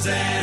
Mountain.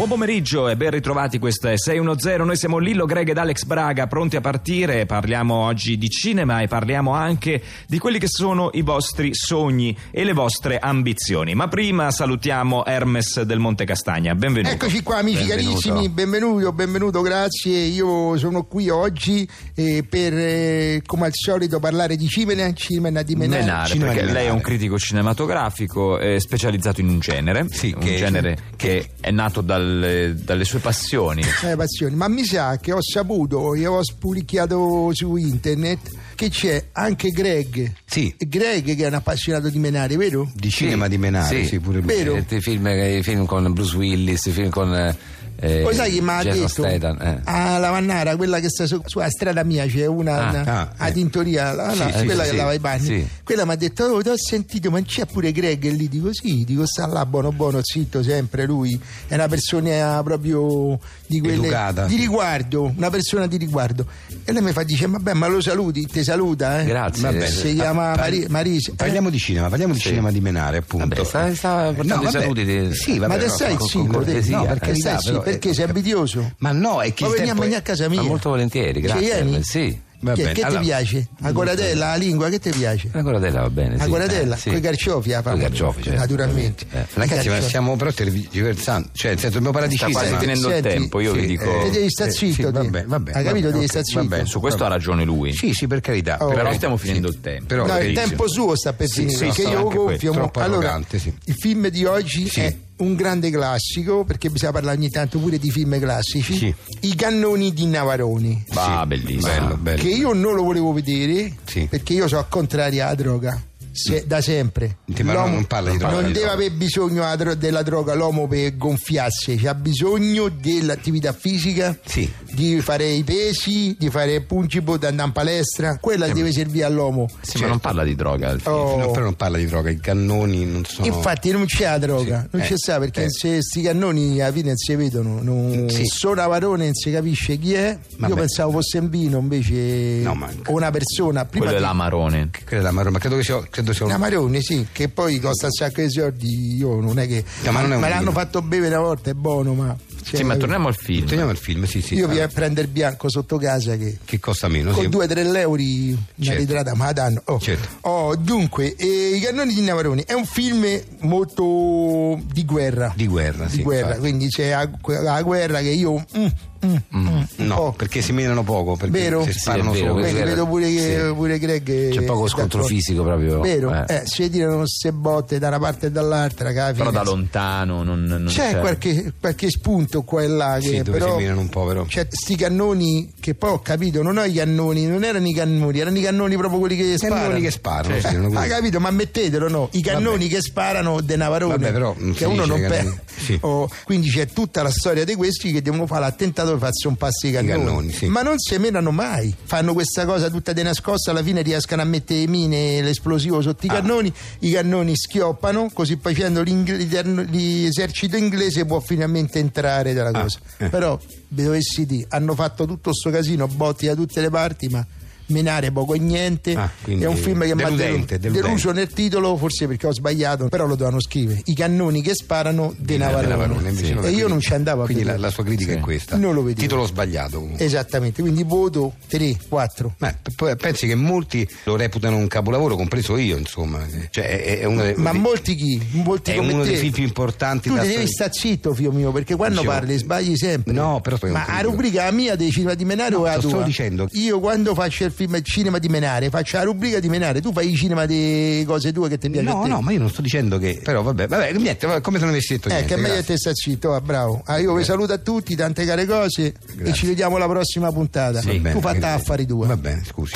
Buon pomeriggio e ben ritrovati, questo è 610, noi siamo Lillo Greg ed Alex Braga, pronti a partire, parliamo oggi di cinema e parliamo anche di quelli che sono i vostri sogni e le vostre ambizioni. Ma prima salutiamo Hermes del Monte Castagna, benvenuto. Eccoci qua amici Benvenuto. carissimi, benvenuto, benvenuto, grazie. Io sono qui oggi eh, per eh, come al solito parlare di cinema, cinema di menare. Menare, cinema perché lei è un critico cinematografico eh, specializzato in un genere, Sì, un che- genere che è nato dalle, dalle sue passioni. Eh, passioni. Ma mi sa che ho saputo e ho spullicchiato su internet che c'è anche Greg. Sì. Greg che è un appassionato di menare, vero? Di cinema di Menare, sì, pure lui. Vero. Eh, i film, i film con Bruce Willis, i film con eh, eh, Poi sai chi mi ha detto? Statham, eh. A Lavannara, quella che sta su- sulla strada mia, c'è una, Ah, una- ah, a eh. tintoria, la- la- sì, quella sì, che lava i panni. sì. Quella mi ha detto, oh, ti ho sentito, ma c'è pure Greg e lì dico sì, dico sta là buono buono, zitto sempre lui, è una persona proprio di quelle Educata. di riguardo, una persona di riguardo. E lei mi fa dice, vabbè ma lo saluti, ti saluta, eh? Grazie. Vabbè, Si chiama par- Mari- Marisa. eh? Parliamo di cinema, parliamo di cinema di Menare, appunto. Vabbè, sta, sta portando No, i vabbè, saluti di... Sì, Ma vabbè, te no, con te? cortesia, No, per perché però, zitto? Perché eh, sei invidioso? Ma no, è che Ma veniamo è- a casa mia. Ma molto volentieri, grazie. vieni? Sì. Va che bene, che allora- ti piace? La coratella, la lingua, che ti piace? La coratella va bene. La sì. coratella, Eh, sì. con i carciofi, la Coi famo, carciofi, certo. naturalmente. Eh, Ragazzi, I ma stiamo però tergiversando, cioè, nel senso, dobbiamo parlare di Sta cinema. quasi tenendo il tempo, io sì, vi dico... E devi stare Eh, sì, zitto, te. vabbè, vabbè, Hai capito? vabbè, devi ok, stare va zitto. bene. Su questo ha ragione lui. Sì, sì, per carità. Oh. Però Eh, stiamo finendo sì. il tempo. Però, No, il tempo suo sta per Sì, finire, sì, perché sì, io gonfio. Allora, sì. il film di oggi Sì. è un grande classico, perché bisogna parlare ogni tanto pure di film classici. Sì. I cannoni di Navaroni. Va, Sì, bellissimo. Bello, bello. Che io non lo volevo vedere Sì. perché io sono contrario alla droga. Se- da sempre Sì, ma non- parla di droga, non di deve avere bisogno della droga l'uomo per gonfiarsi c'ha bisogno dell'attività fisica Sì. di fare i pesi di fare pungibo da andare in palestra quella deve servire all'uomo Sì, ma non parla di droga il. Oh. No, però non parla di droga, i cannoni non sono... Infatti non c'è la droga, Sì. non Eh, c'è sta perché eh. se sti cannoni alla fine non si vedono, non Sì. sono Avarone non si capisce chi è. Vabbè. Io pensavo fosse un vino, invece No, ma- o una persona. Prima Quello è di- l'amarone. Quella è la Maroma, credo che sia... Credo sia un- Amarone, sì, che poi costa un sacco di soldi. Io non è che. No, ma non è me l'hanno vino. fatto bere una volta, è buono, ma. cioè, Sì, ma torniamo al film. Torniamo al film, sì, sì. Io vi Ah, prendo il bianco sotto casa che. Che costa meno, Con sì. 2-3 euro una Certo. ritrata ma la danno. Oh. Certo. Oh, dunque, eh, I cannoni di Navaroni è un film molto di guerra. Di guerra, Di sì, guerra, infatti. quindi c'è la, la guerra che io. mm, mm, mm, un No, po'. perché si menano poco, perché Vero? si Sì, sparano è vero, solo. Vedi, vedo pure, che, sì. pure Greg. C'è poco scontro fisico proprio. Vero? eh. Eh, si tirano queste botte da una parte e dall'altra. Però da lontano non, non C'è qualche, qualche spunto qua e là. Sì, che dove però, si menano un po', però. C'è sti cannoni che poi ho capito, non ho i cannoni, non erano i cannoni, erano i cannoni proprio quelli che sparano. Cannoni che sparano, sì, Eh, ha capito, ma mettetelo no? I cannoni che sparano de Navarone. Vabbè, però che uno non perde. Sì. Oh, quindi c'è tutta la storia di questi che devono fare l'attentato per farsi un passo i cannoni. cannoni, sì. Ma non si menano mai. Fanno questa cosa tutta di nascosta, alla fine riescono a mettere le mine l'esplosivo sotto i Ah. cannoni, i cannoni schioppano, così facendo l'esercito inglese può finalmente entrare dalla cosa. eh. Però, dovessi dire, hanno fatto tutto sto casino, botti da tutte le parti, ma menare poco e niente. Ah, è un film che mi ha deluso nel titolo, forse perché ho sbagliato, però lo dovevano scrivere. I cannoni che sparano de Navarone. Sì. E io non ci andavo a Quindi la, la sua critica Sì. è questa. Non lo vedevo. Titolo sbagliato comunque. Esattamente, quindi voto 3, 4. Beh, pensi che molti lo reputano un capolavoro, compreso io, insomma. Cioè, è, è uno Ma di- molti chi? Molti è uno dei film più importanti Tu devi stare zitto, figlio mio, perché quando Dicevo- parli sbagli sempre. No, però Ma la dico. rubrica mia dei cinema di Menare No, o è la lo sto tua? dicendo. Io quando faccio il film cinema di Menare faccio la rubrica di Menare, tu fai i cinema di cose tue che ti a No, te. no, ma io non sto dicendo che. Però vabbè, vabbè, niente, va- come se non avessi detto Eh, niente. che è meglio che grazie. te sta zitto, ah, bravo. Ah, io vi saluto a tutti, tante care cose e Grazie. ci vediamo alla prossima puntata. Va bene, tu fatta grazie. affari tua. Va bene, scusi.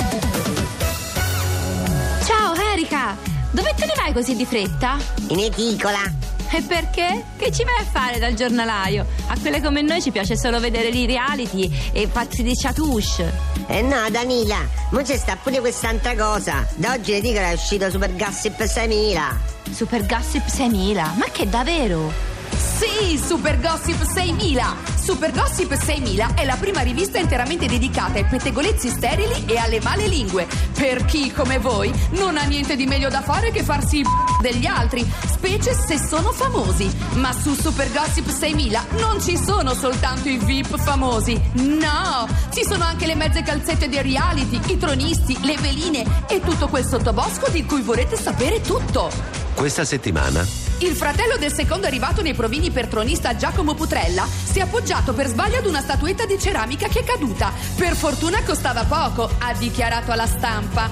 Ciao Erika, dove te ne vai così di fretta? In edicola. E perché? Che ci vai a fare dal giornalaio? A quelle come noi ci piace solo vedere i reality e farsi di chatouche. Eh no, Danila, ma c'è sta pure quest'altra cosa. Da oggi in edicola è uscito Super Gossip 6000. Super Gossip 6000, ma che davvero? Sì, Super Gossip 6000! Super Gossip 6000 è la prima rivista interamente dedicata ai pettegolezzi sterili e alle male lingue. Per chi, come voi, non ha niente di meglio da fare che farsi i degli altri, specie se sono famosi. Ma su Super Gossip 6000 non ci sono soltanto i VIP famosi. No! Ci sono anche le mezze calzette dei reality, i tronisti, le veline e tutto quel sottobosco di cui vorrete sapere tutto. Questa settimana Il fratello del secondo arrivato nei provini per tronista Giacomo Putrella si è appoggiato per sbaglio ad una statuetta di ceramica che è caduta. Per fortuna costava poco, ha dichiarato alla stampa.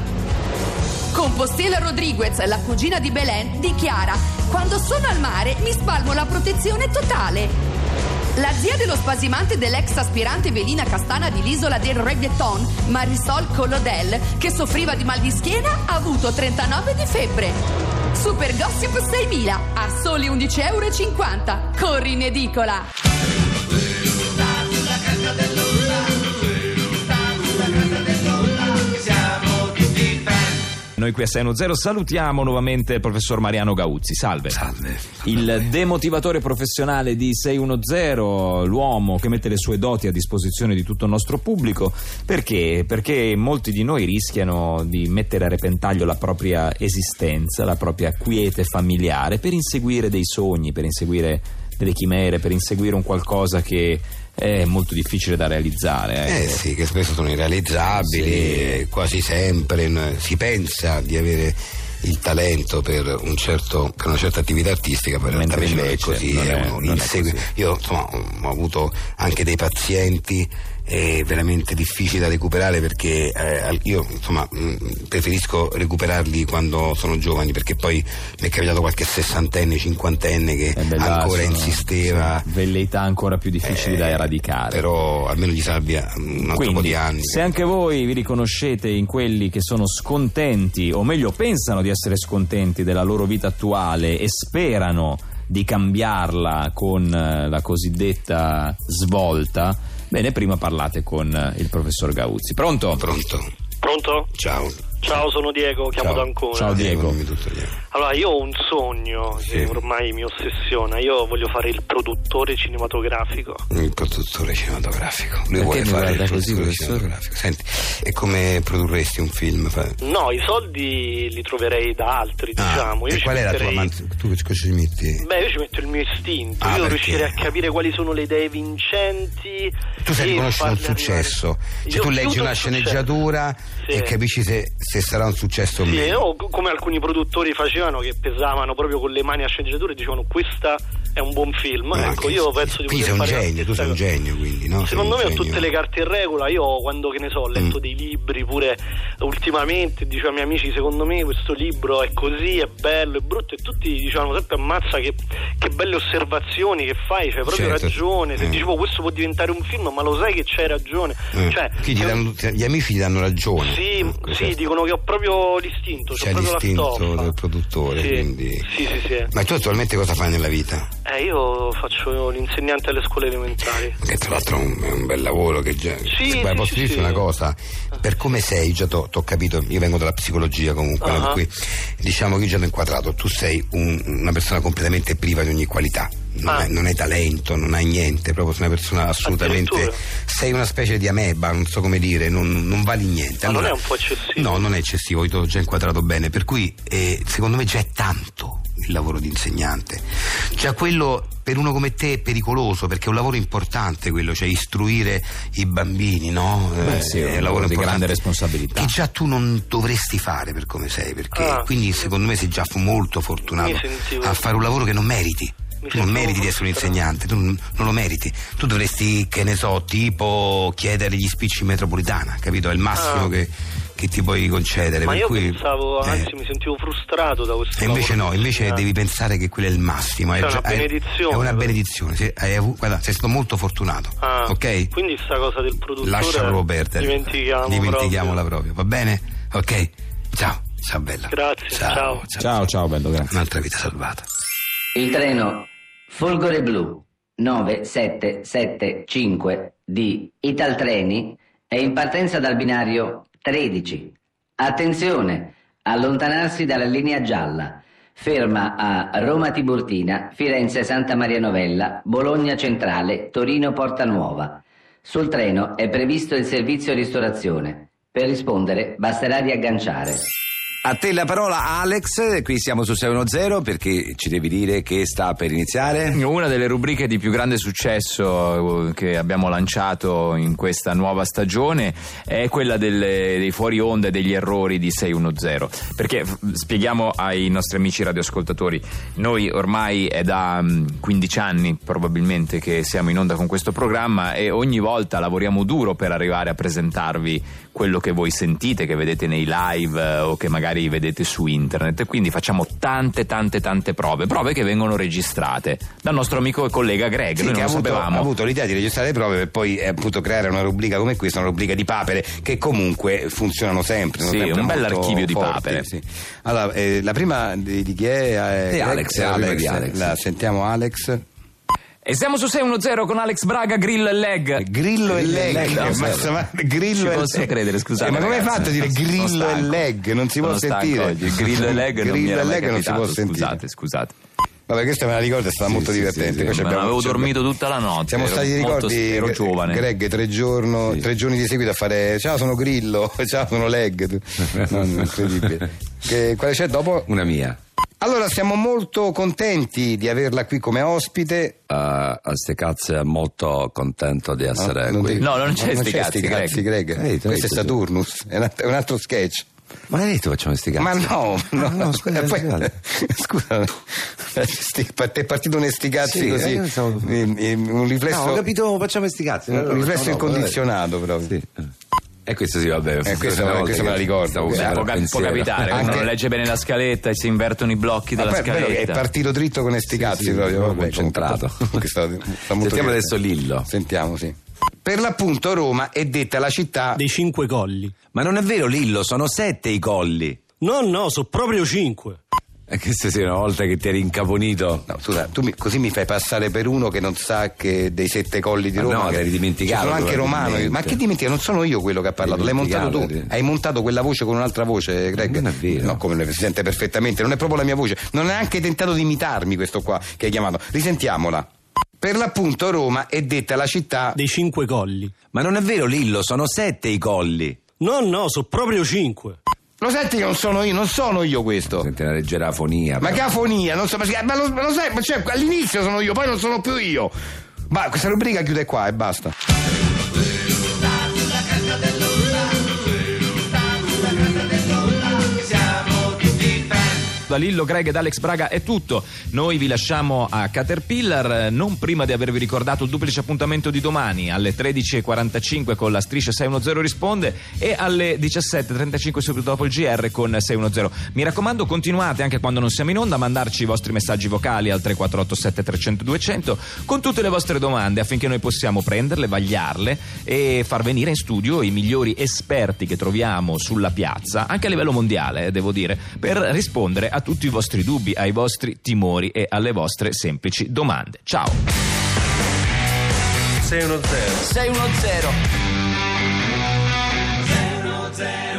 Compostela Rodriguez, la cugina di Belen, dichiara: Quando sono al mare mi spalmo la protezione totale. La zia dello spasimante dell'ex aspirante velina castana di l'isola del reggaeton, Marisol Collodel, che soffriva di mal di schiena, ha avuto 39 di febbre. Super Gossip 6000 a soli 11,50 euro. Corri in edicola! Noi qui a 610 salutiamo nuovamente il professor Mariano Gauzzi. Salve. Salve. Il demotivatore professionale di 610, l'uomo che mette le sue doti a disposizione di tutto il nostro pubblico. Perché? Perché molti di noi rischiano di mettere a repentaglio la propria esistenza, la propria quiete familiare per inseguire dei sogni, per inseguire delle chimere, per inseguire un qualcosa che è molto difficile da realizzare. Eh ecco. sì, che spesso sono irrealizzabili, Sì. quasi sempre si pensa di avere il talento per, un certo- per una certa attività artistica, poi in realtà Mentre invece è così. è- così. Io insomma ho avuto anche dei pazienti eh, veramente difficili da recuperare perché eh, io insomma mh, preferisco recuperarli quando sono giovani perché poi mi è capitato qualche sessantenne, cinquantenne che Eh ancora insisteva. velleità ancora più difficili da Eh, eradicare. Però almeno gli salvi un altro po' Quindi, di anni. se anche voi vi riconoscete in quelli che sono scontenti, o meglio pensano di essere scontenti della loro vita attuale e sperano di cambiarla con eh, la cosiddetta svolta, bene, prima parlate con eh, il professor Gauzzi. Pronto? Pronto? Pronto? Ciao. Ciao, sono Diego, chiamo Ciao. da Ancona. Ciao, Diego. Diego. Allora, io ho un sogno che Sì. ormai mi ossessiona. Io voglio fare il produttore cinematografico. Il produttore cinematografico. Lui Perché vuole fare il così, produttore cinematografico. Senti, e come produrresti un film? No, i soldi li troverei da altri, Ah, diciamo. Io e ci qual è la tua metterei- man- Tu che cosa ci metti? Beh, io ci metto il mio istinto. Ah, io riuscirei a capire quali sono le idee vincenti. Tu sai riconoscere un successo. arrivare. Cioè Io tu leggi una sceneggiatura Sì. e capisci se, se sarà un successo o Sì, meno. o co- come alcuni produttori facevano che pesavano proprio con le mani a sceneggiatura e dicevano questa è un buon film. Ma ecco, che- io penso di quindi sei un fare genio, tu sei un genio quindi, no? Secondo me ho tutte le carte in regola. Io quando che ne so, ho letto Mm. dei libri pure ultimamente, dicevo ai miei amici, secondo me questo libro è così, è bello, è brutto, e tutti dicevano sempre ammazza che, che belle osservazioni che fai, c'hai proprio Certo. ragione. Se Eh. dicevo questo può diventare un film, ma lo sai che c'hai ragione. Eh, Cioè, ti danno- gli amici ti danno ragione. sì, Ecco, sì, certo. dicono che ho proprio l'istinto, c'ho C'è proprio la l'istinto del produttore, Sì, quindi... sì, sì, sì. Ma tu attualmente cosa fai nella vita? Eh, io faccio l'insegnante alle scuole elementari. Che tra l'altro è un, un bel lavoro che già... Sì, Guarda, sì, posso sì, dirti sì. una cosa? Per come sei, già t'ho t'ho capito, io vengo dalla psicologia comunque, no? Ah. per cui diciamo che io già l'ho inquadrato, tu sei un- una persona completamente priva di ogni qualità. Non, Ah. hai, non hai talento, non hai niente, proprio sei una persona assolutamente. Sei una specie di ameba, non so come dire, non, non vali niente. Ma non Allora- è un po' eccessivo? No, non è eccessivo, io ti ho già inquadrato bene, per cui eh, secondo me già è tanto il lavoro di insegnante. Già quello per uno come te è pericoloso perché è un lavoro importante quello, cioè istruire i bambini, no? Beh, Eh, sì, è un lavoro di grande responsabilità. Che già tu non dovresti fare per come sei, perché Ah. quindi secondo me sei già molto fortunato a fare un lavoro che non meriti. Mi Tu non meriti di essere un insegnante, tu non, lo meriti. Tu dovresti, che ne so, tipo chiedere gli spicci in metropolitana, capito? È il massimo Ah. che, che ti puoi concedere. Ma per io cui, pensavo, eh, anzi, mi sentivo frustrato da questo e invece no, invece insegnante. devi pensare che quello è il massimo. Cioè, Hai una benedizione, È una benedizione. sì, hai avu- guarda, sei stato molto fortunato. Ah, ok? Quindi sta cosa del produttore Lascialo perdere. Dimentichiamo Dimentichiamola proprio. proprio. va bene? Ok? Ciao, ciao bella. Grazie, ciao. ciao. Ciao, ciao, bello, grazie. Un'altra vita salvata. Il treno Folgore Blu 9775 di Italtreni è in partenza dal binario 13. Attenzione, allontanarsi dalla linea gialla. Ferma a Roma Tiburtina, Firenze Santa Maria Novella, Bologna Centrale, Torino Porta Nuova. Sul treno è previsto il servizio ristorazione. Per rispondere basterà riagganciare. A te la parola Alex, qui siamo su 610 perché ci devi dire che sta per iniziare. Una delle rubriche di più grande successo eh, che abbiamo lanciato in questa nuova stagione è quella delle- dei fuori onda e degli errori di 610. Perché spieghiamo ai nostri amici radioascoltatori, noi ormai è da mm, 15 anni probabilmente che siamo in onda con questo programma e ogni volta lavoriamo duro per arrivare a presentarvi quello che voi sentite, che vedete nei live eh, o che magari vedete su internet. Quindi facciamo tante tante tante prove, prove che vengono registrate dal nostro amico e collega Greg. Sì, Noi che non ha avuto, sapevamo. ha avuto l'idea di registrare le prove per poi eh, appunto creare una rubrica come questa, una rubrica di papere che comunque funzionano sempre. Sì, sempre un molto bell'archivio di papere. sì. Allora, eh, la prima di, di chi è? Eh, Alex, è la Alex. La sentiamo Alex. E siamo su 610 con Alex Braga, Grill e Leg. Grillo e leg, leg, no, ma, ma- grillo Ci e posso leg. credere, scusate, Eh, ma come hai fatto a dire sono grillo e leg? Non si può sentire. oggi. Grillo e leg non Grillo era e leg non si può sentire. Scusate, scusate. Vabbè, questa me la ricordo, è stata Sì, molto sì, divertente. sì, sì. Abbiamo- avevo dormito tutta la notte. Siamo ero stati, ricordi, ero giovane. Greg, tre, giorno- Sì. tre giorni di seguito a fare ciao sono Grillo, ciao sono Leg. Tu- No, no, incredibile. Che- quale c'è dopo? Una mia. Allora, siamo molto contenti di averla qui come ospite. Uh, a ste cazze è molto contento di essere non qui. ti- No, non c'è sti cazzi, cazzi, Greg. Ehi, tu hai Questo è. Saturnus, è un altro- è un altro sketch. Ma l'hai detto facciamo sti cazzi? Ma no, no, Ah, no, scusa, E poi- scusa, sti- è partito un esticazzi Sì, così, eh, stavo- eh, eh, un riflesso, No, ho capito, facciamo sti cazzi. un riflesso incondizionato proprio. Sì. E questo sì, vabbè. Eh, questa- una volta questa me la che ricordo. bene Può, può capitare, Anche- uno non legge bene la scaletta e si invertono i blocchi della poi è bello che è scaletta. partito dritto con esti cazzi sì, proprio, proprio vabbè, concentrato. Sentiamo divertente. adesso Lillo. Sentiamo, sì. Per l'appunto Roma è detta la città dei cinque colli. Ma non è vero Lillo, sono sette i colli. No, no, sono proprio cinque. E questa sì, una volta che ti eri incaponito. No, scusa, tu mi- così mi fai passare per uno che non sa che dei sette colli di Ma Roma. no, che l'hai dimenticato, sono anche romano. Ma che dimentica? Non sono io quello che ha parlato, l'hai montato tu. Hai montato quella voce con un'altra voce, Greg. Non è vero. No, come si sente perfettamente, non è proprio la mia voce. Non ha neanche tentato di imitarmi questo qua che hai chiamato. Risentiamola. Per l'appunto Roma è detta la città Dei cinque colli. Ma non è vero Lillo, sono sette i colli. No, no, sono proprio cinque. Lo senti che non sono io, non sono io questo. Senti una leggera afonia. Ma però. che afonia, non so, ma, ma lo, ma lo sai, ma cioè, all'inizio sono io, poi non sono più io. Ma questa rubrica chiude qua e basta. Da Lillo, Greg ed Alex Braga è tutto. Noi vi lasciamo a Caterpillar, eh, non prima di avervi ricordato il duplice appuntamento di domani alle 13.45 con la striscia 610 risponde e alle 17.35 subito dopo il GR con 610. Mi raccomando, continuate anche quando non siamo in onda a mandarci i vostri messaggi vocali al 3487 300 200 con tutte le vostre domande affinché noi possiamo prenderle, vagliarle e far venire in studio i migliori esperti che troviamo sulla piazza, anche a livello mondiale, eh, devo dire, per rispondere a tutti i vostri dubbi, ai vostri timori e alle vostre semplici domande. Ciao! 610 610 610